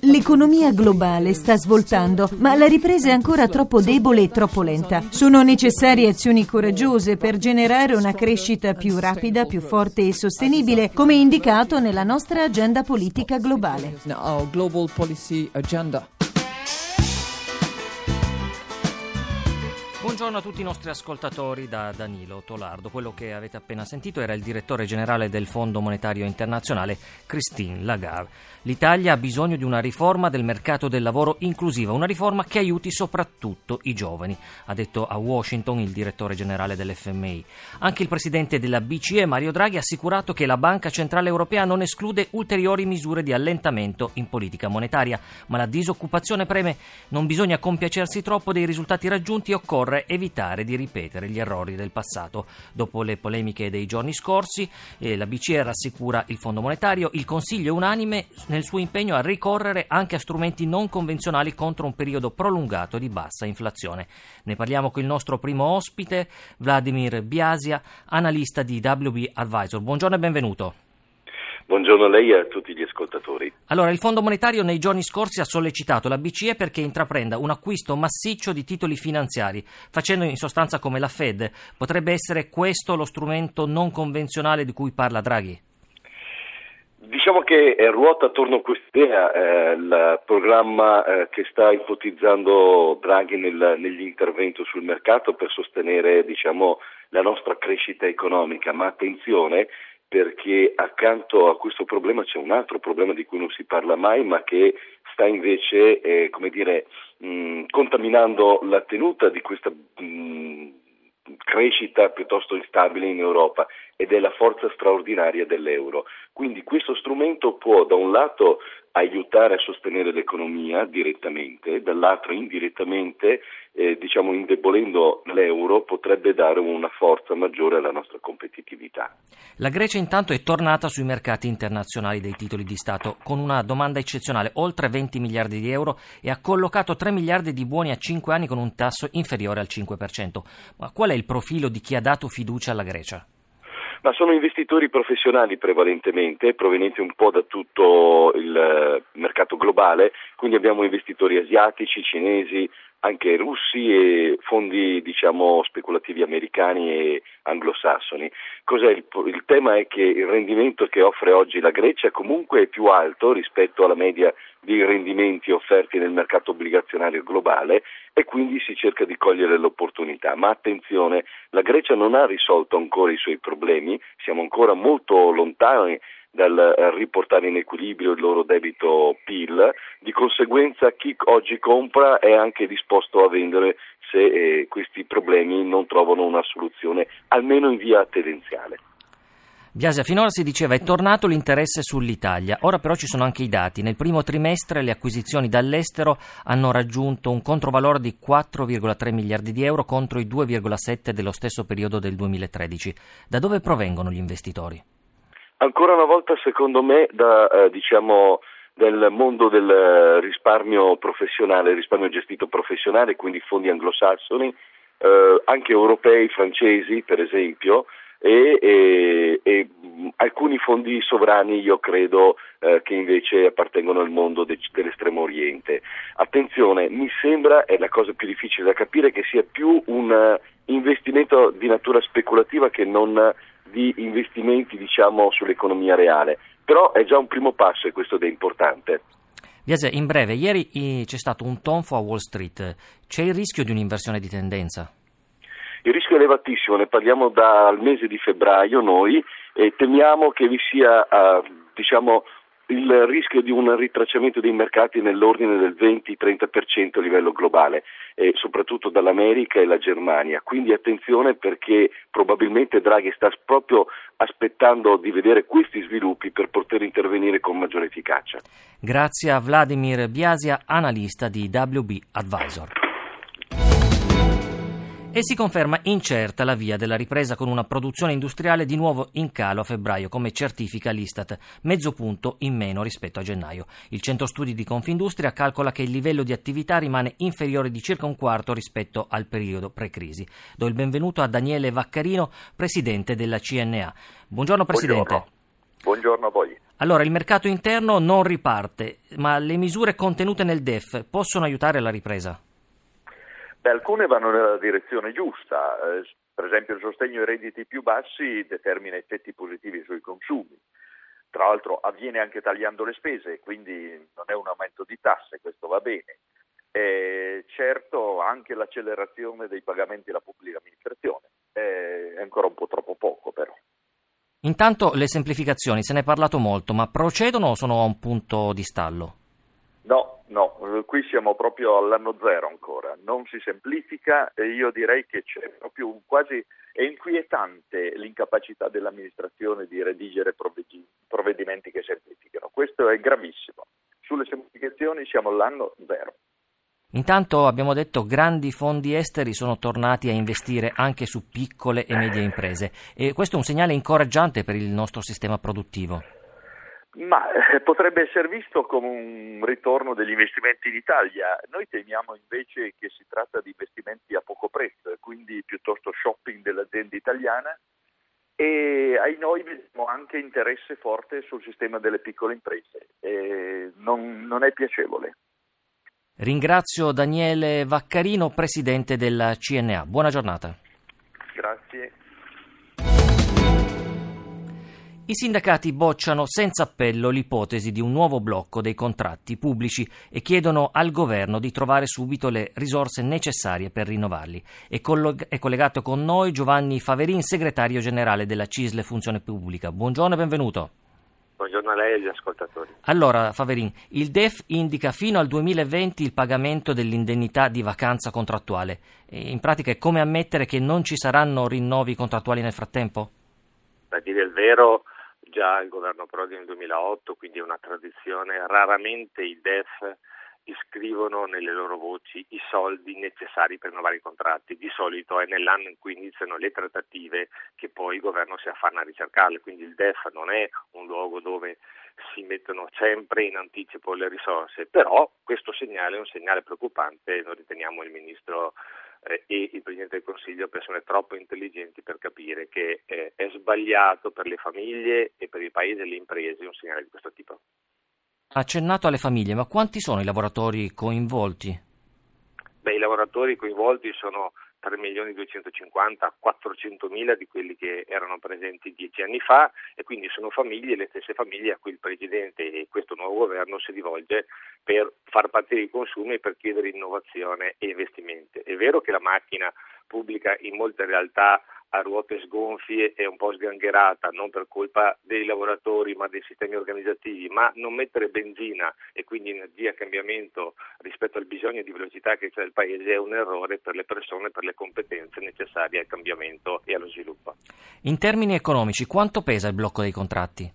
L'economia globale sta svoltando, ma la ripresa è ancora troppo debole e troppo lenta. Sono necessarie azioni coraggiose per generare una crescita più rapida, più forte e sostenibile, come indicato nella nostra agenda politica globale. Buongiorno a tutti i nostri ascoltatori da Danilo Tolardo. Quello che avete appena sentito era il direttore generale del Fondo Monetario Internazionale, Christine Lagarde. L'Italia ha bisogno di una riforma del mercato del lavoro inclusiva, una riforma che aiuti soprattutto i giovani, ha detto a Washington il direttore generale dell'FMI. Anche il presidente della BCE, Mario Draghi, ha assicurato che la Banca Centrale Europea non esclude ulteriori misure di allentamento in politica monetaria, ma la disoccupazione preme. Non bisogna compiacersi troppo dei risultati raggiunti, occorre evitare di ripetere gli errori del passato. Dopo le polemiche dei giorni scorsi, eh, la BCE rassicura il Fondo Monetario, il Consiglio è unanime nel suo impegno a ricorrere anche a strumenti non convenzionali contro un periodo prolungato di bassa inflazione. Ne parliamo con il nostro primo ospite, Vladimir Biasia, analista di WB Advisor. Buongiorno e benvenuto. Buongiorno a lei e a tutti gli ascoltatori. Allora, il Fondo Monetario nei giorni scorsi ha sollecitato la BCE perché intraprenda un acquisto massiccio di titoli finanziari, facendo in sostanza come la Fed. Potrebbe essere questo lo strumento non convenzionale di cui parla Draghi? Diciamo che eh, ruota attorno a quest'idea eh, il programma eh, che sta ipotizzando Draghi nel, negli interventi sul mercato per sostenere diciamo, la nostra crescita economica, ma attenzione perché accanto a questo problema c'è un altro problema di cui non si parla mai, ma che sta invece, eh, come dire, mh, contaminando la tenuta di questa mh, crescita piuttosto instabile in Europa ed è la forza straordinaria dell'euro. Quindi questo strumento può da un lato aiutare a sostenere l'economia direttamente, dall'altro indirettamente, eh, diciamo indebolendo l'euro, potrebbe dare una forza maggiore alla nostra competitività. La Grecia intanto è tornata sui mercati internazionali dei titoli di Stato con una domanda eccezionale, oltre 20 miliardi di euro e ha collocato 3 miliardi di buoni a 5 anni con un tasso inferiore al 5%. Ma qual è il profilo di chi ha dato fiducia alla Grecia? Ma sono investitori professionali prevalentemente, provenienti un po' da tutto il eh, mercato globale, quindi abbiamo investitori asiatici, cinesi, anche russi e fondi diciamo, speculativi americani e anglosassoni. Il, il, tema è che il rendimento che offre oggi la Grecia comunque è più alto rispetto alla media dei rendimenti offerti nel mercato obbligazionario globale e quindi si cerca di cogliere l'opportunità. Ma attenzione, la Grecia non ha risolto ancora i suoi problemi, siamo ancora molto lontani dal eh, riportare in equilibrio il loro debito PIL, di conseguenza chi oggi compra è anche disposto a vendere se eh, questi problemi non trovano una soluzione, almeno in via tendenziale. Biasia, finora si diceva è tornato l'interesse sull'Italia, ora però ci sono anche i dati. Nel primo trimestre le acquisizioni dall'estero hanno raggiunto un controvalore di 4,3 miliardi di euro contro i 2,7 dello stesso periodo del 2013. Da dove provengono gli investitori? Ancora una volta, secondo me, da, eh, diciamo, del mondo del risparmio professionale, risparmio gestito professionale, quindi fondi anglosassoni, eh, anche europei, francesi per esempio, e, e, e alcuni fondi sovrani io credo eh, che invece appartengono al mondo de- dell'estremo oriente. Attenzione, mi sembra, è la cosa più difficile da capire, che sia più un uh, investimento di natura speculativa che non di investimenti diciamo, sull'economia reale, però è già un primo passo e questo è importante. Biase, in breve, ieri c'è stato un tonfo a Wall Street, c'è il rischio di un'inversione di tendenza? Il rischio è elevatissimo, ne parliamo dal mese di febbraio noi e temiamo che vi sia uh, diciamo, il rischio di un ritracciamento dei mercati nell'ordine del 20-30% a livello globale, eh, soprattutto dall'America e la Germania. Quindi attenzione perché probabilmente Draghi sta proprio aspettando di vedere questi sviluppi per poter intervenire con maggiore efficacia. Grazie a Vladimir Biasia, analista di WB Advisor. E si conferma incerta la via della ripresa con una produzione industriale di nuovo in calo a febbraio, come certifica l'Istat, mezzo punto in meno rispetto a gennaio. Il centro studi di Confindustria calcola che il livello di attività rimane inferiore di circa un quarto rispetto al periodo pre-crisi. Do il benvenuto a Daniele Vaccarino, presidente della CNA. Buongiorno Presidente. Buongiorno. Buongiorno a voi. Allora, il mercato interno non riparte, ma le misure contenute nel DEF possono aiutare la ripresa? Beh, alcune vanno nella direzione giusta, eh, per esempio il sostegno ai redditi più bassi determina effetti positivi sui consumi. Tra l'altro avviene anche tagliando le spese, quindi non è un aumento di tasse, questo va bene. E certo anche l'accelerazione dei pagamenti alla pubblica amministrazione, è ancora un po' troppo poco però. Intanto le semplificazioni, se ne è parlato molto, ma procedono o sono a un punto di stallo? No, no, qui siamo proprio all'anno zero ancora, non si semplifica e io direi che c'è proprio un quasi è inquietante l'incapacità dell'amministrazione di redigere provvedimenti che semplificano. Questo è gravissimo. Sulle semplificazioni siamo all'anno zero. Intanto abbiamo detto grandi fondi esteri sono tornati a investire anche su piccole e medie imprese e questo è un segnale incoraggiante per il nostro sistema produttivo. Ma eh, potrebbe essere visto come un ritorno degli investimenti in Italia. Noi temiamo invece che si tratta di investimenti a poco prezzo quindi piuttosto shopping dell'azienda italiana e ai noi vediamo anche interesse forte sul sistema delle piccole imprese. Non, non è piacevole. Ringrazio Daniele Vaccarino, presidente della CNA. Buona giornata. I sindacati bocciano senza appello l'ipotesi di un nuovo blocco dei contratti pubblici e chiedono al governo di trovare subito le risorse necessarie per rinnovarli. È, colleg- è collegato con noi Giovanni Faverin, segretario generale della CISLE Funzione Pubblica. Buongiorno e benvenuto. Buongiorno a lei e agli ascoltatori. Allora, Faverin, il DEF indica fino al 2020 il pagamento dell'indennità di vacanza contrattuale. In pratica è come ammettere che non ci saranno rinnovi contrattuali nel frattempo? A dire il vero, già il governo Prodi nel 2008, quindi è una tradizione, raramente il DEF iscrivono nelle loro voci i soldi necessari per rinnovare i contratti. Di solito è nell'anno in cui iniziano le trattative che poi il governo si affanna a ricercarle, quindi il DEF non è un luogo dove si mettono sempre in anticipo le risorse, però questo segnale è un segnale preoccupante, noi riteniamo il Ministro eh, e il Presidente del Consiglio persone troppo intelligenti per capire che eh, è sbagliato per le famiglie e per il Paese e le imprese un segnale di questo tipo accennato alle famiglie, ma quanti sono i lavoratori coinvolti? Beh, i lavoratori coinvolti sono 3 milioni 250 400 mila di quelli che erano presenti dieci anni fa e quindi sono famiglie, le stesse famiglie a cui il Presidente e questo nuovo governo si rivolge per far partire i consumi e per chiedere innovazione e investimenti. È vero che la macchina pubblica in molte realtà a ruote sgonfie e un po' sgangherata, non per colpa dei lavoratori ma dei sistemi organizzativi, ma non mettere benzina e quindi energia a cambiamento rispetto al bisogno di velocità che c'è nel Paese è un errore per le persone, per le competenze necessarie al cambiamento e allo sviluppo. In termini economici, quanto pesa il blocco dei contratti?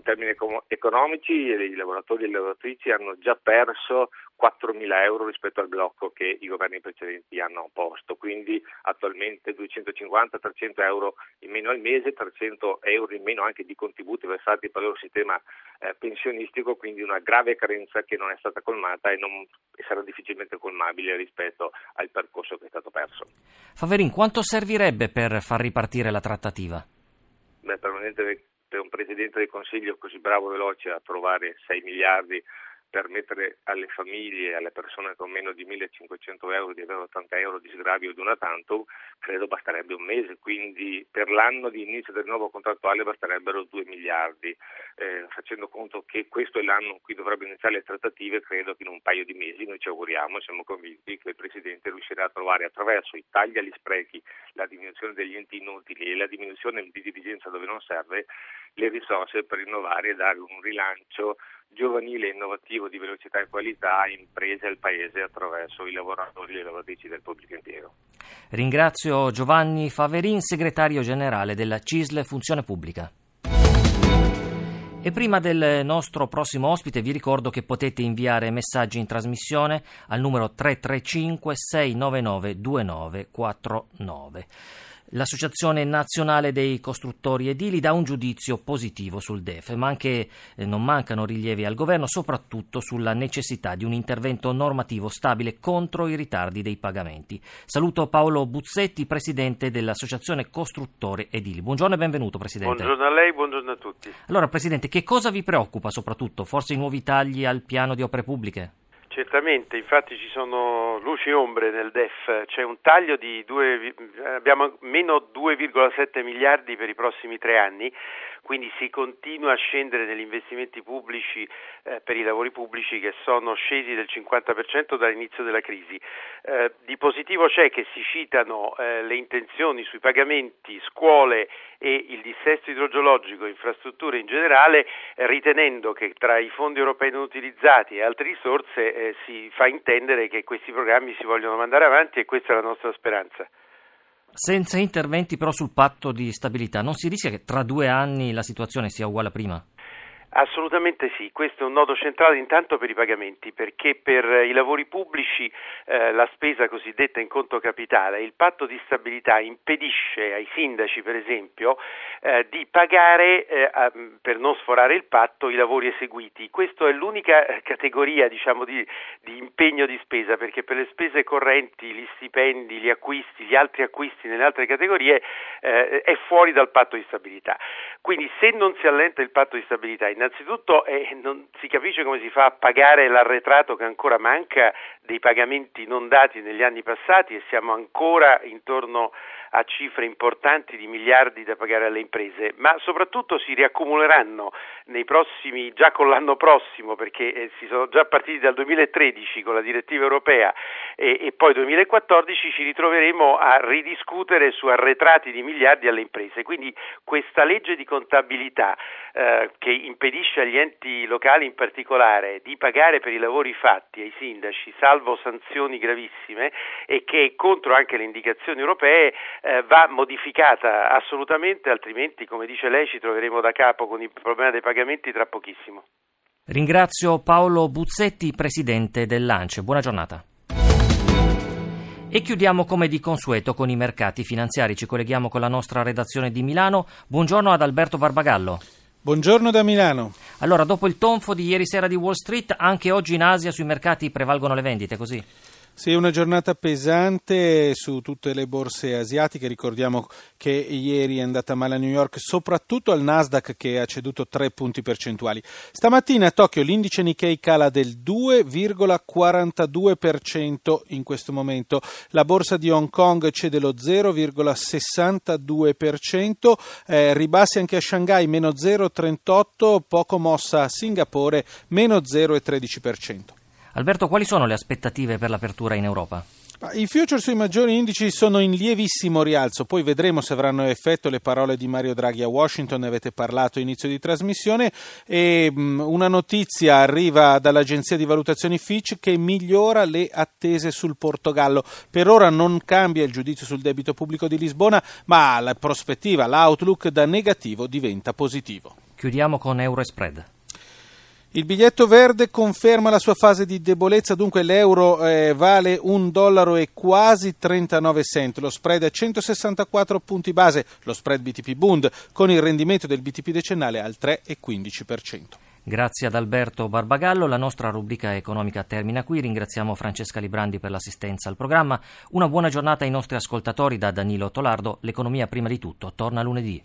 in termini economici i lavoratori e le lavoratrici hanno già perso 4.000 euro rispetto al blocco che i governi precedenti hanno posto, quindi attualmente 250-300 euro in meno al mese, 300 euro in meno anche di contributi versati per il loro sistema eh, pensionistico, quindi una grave carenza che non è stata colmata e, non, sarà difficilmente colmabile rispetto al percorso che è stato perso. Faverin, quanto servirebbe per far ripartire la trattativa? Beh, per un Presidente del Consiglio così bravo e veloce a trovare 6 miliardi per mettere alle famiglie e alle persone con meno di 1500 euro di avere 80 euro di sgravio di una tanto, credo basterebbe un mese, quindi per l'anno di inizio del nuovo contrattuale basterebbero 2 miliardi. Eh, facendo conto che questo è l'anno in cui dovrebbero iniziare le trattative, credo che in un paio di mesi noi ci auguriamo siamo convinti che il Presidente riuscirà a trovare attraverso i tagli agli sprechi, la diminuzione degli enti inutili e la diminuzione di dirigenza dove non serve, le risorse per rinnovare e dare un rilancio giovanile e innovativo di velocità e qualità imprese al Paese attraverso i lavoratori e le lavoratrici del pubblico impiego. Ringrazio Giovanni Faverin, segretario generale della CISL Funzione Pubblica. E prima del nostro prossimo ospite vi ricordo che potete inviare messaggi in trasmissione al numero 335 699 2949. L'Associazione Nazionale dei Costruttori Edili dà un giudizio positivo sul DEF, ma anche eh, non mancano rilievi al governo, soprattutto sulla necessità di un intervento normativo stabile contro i ritardi dei pagamenti. Saluto Paolo Buzzetti, presidente dell'Associazione Costruttori Edili. Buongiorno e benvenuto, presidente. Buongiorno a lei, buongiorno a tutti. Allora, presidente, che cosa vi preoccupa soprattutto? Forse i nuovi tagli al piano di opere pubbliche? Certamente, infatti ci sono luci e ombre nel DEF, c'è un taglio di 2, abbiamo meno 2,7 miliardi per i prossimi tre anni, quindi si continua a scendere negli investimenti pubblici eh, per i lavori pubblici che sono scesi del 50% dall'inizio della crisi. Eh, di positivo c'è che si citano eh, le intenzioni sui pagamenti, scuole e il dissesto idrogeologico, infrastrutture in generale, ritenendo che tra i fondi europei non utilizzati e altre risorse eh, si fa intendere che questi programmi si vogliono mandare avanti e questa è la nostra speranza. Senza interventi però sul patto di stabilità, non si rischia che tra due anni la situazione sia uguale a prima? Assolutamente sì, questo è un nodo centrale intanto per i pagamenti, perché per i lavori pubblici eh, la spesa cosiddetta in conto capitale, il patto di stabilità impedisce ai sindaci, per esempio, eh, di pagare eh, per non sforare il patto i lavori eseguiti. Questa è l'unica eh, categoria diciamo, di, di, impegno di spesa, perché per le spese correnti, gli stipendi, gli acquisti, gli altri acquisti nelle altre categorie eh, è fuori dal patto di stabilità. Quindi se non si allenta il patto di stabilità, innanzitutto eh, non si capisce come si fa a pagare l'arretrato che ancora manca dei pagamenti non dati negli anni passati e siamo ancora intorno a cifre importanti di miliardi da pagare alle imprese, ma soprattutto si riaccumuleranno nei prossimi, già con l'anno prossimo, perché eh, si sono già partiti dal 2013 con la direttiva europea e, e poi 2014 ci ritroveremo a ridiscutere su arretrati di miliardi alle imprese. Quindi questa legge di contabilità eh, che impedisce agli enti locali in particolare di pagare per i lavori fatti ai sindaci, salvo sanzioni gravissime, e che è contro anche le indicazioni europee, eh, va modificata assolutamente, altrimenti, come dice lei, ci troveremo da capo con il problema dei pagamenti tra pochissimo. Ringrazio Paolo Buzzetti, presidente dell'ANCE. Buona giornata. E chiudiamo come di consueto con i mercati finanziari. Ci colleghiamo con la nostra redazione di Milano. Buongiorno ad Alberto Barbagallo. Buongiorno da Milano. Allora, dopo il tonfo di ieri sera di Wall Street, anche oggi in Asia sui mercati prevalgono le vendite, così? Sì, una giornata pesante su tutte le borse asiatiche. Ricordiamo che ieri è andata male a New York, soprattutto al Nasdaq che ha ceduto 3 punti percentuali. Stamattina a Tokyo l'indice Nikkei cala del 2,42% in questo momento. La borsa di Hong Kong cede lo 0,62%, eh, ribassi anche a Shanghai meno 0,38%, poco mossa a Singapore meno 0,13%. Alberto, quali sono le aspettative per l'apertura in Europa? I future sui maggiori indici sono in lievissimo rialzo, poi vedremo se avranno effetto le parole di Mario Draghi a Washington, ne avete parlato inizio di trasmissione e um, una notizia arriva dall'agenzia di valutazioni Fitch che migliora le attese sul Portogallo. Per ora non cambia il giudizio sul debito pubblico di Lisbona, ma la prospettiva, l'outlook da negativo diventa positivo. Chiudiamo con Euro Spread. Il biglietto verde conferma la sua fase di debolezza, dunque l'euro eh, vale un dollaro e quasi 39 cent, lo spread è 164 punti base, lo spread BTP Bund con il rendimento del BTP decennale al 3,15%. Grazie ad Alberto Barbagallo, la nostra rubrica economica termina qui, ringraziamo Francesca Librandi per l'assistenza al programma, una buona giornata ai nostri ascoltatori da Danilo Tolardo, l'economia prima di tutto torna lunedì.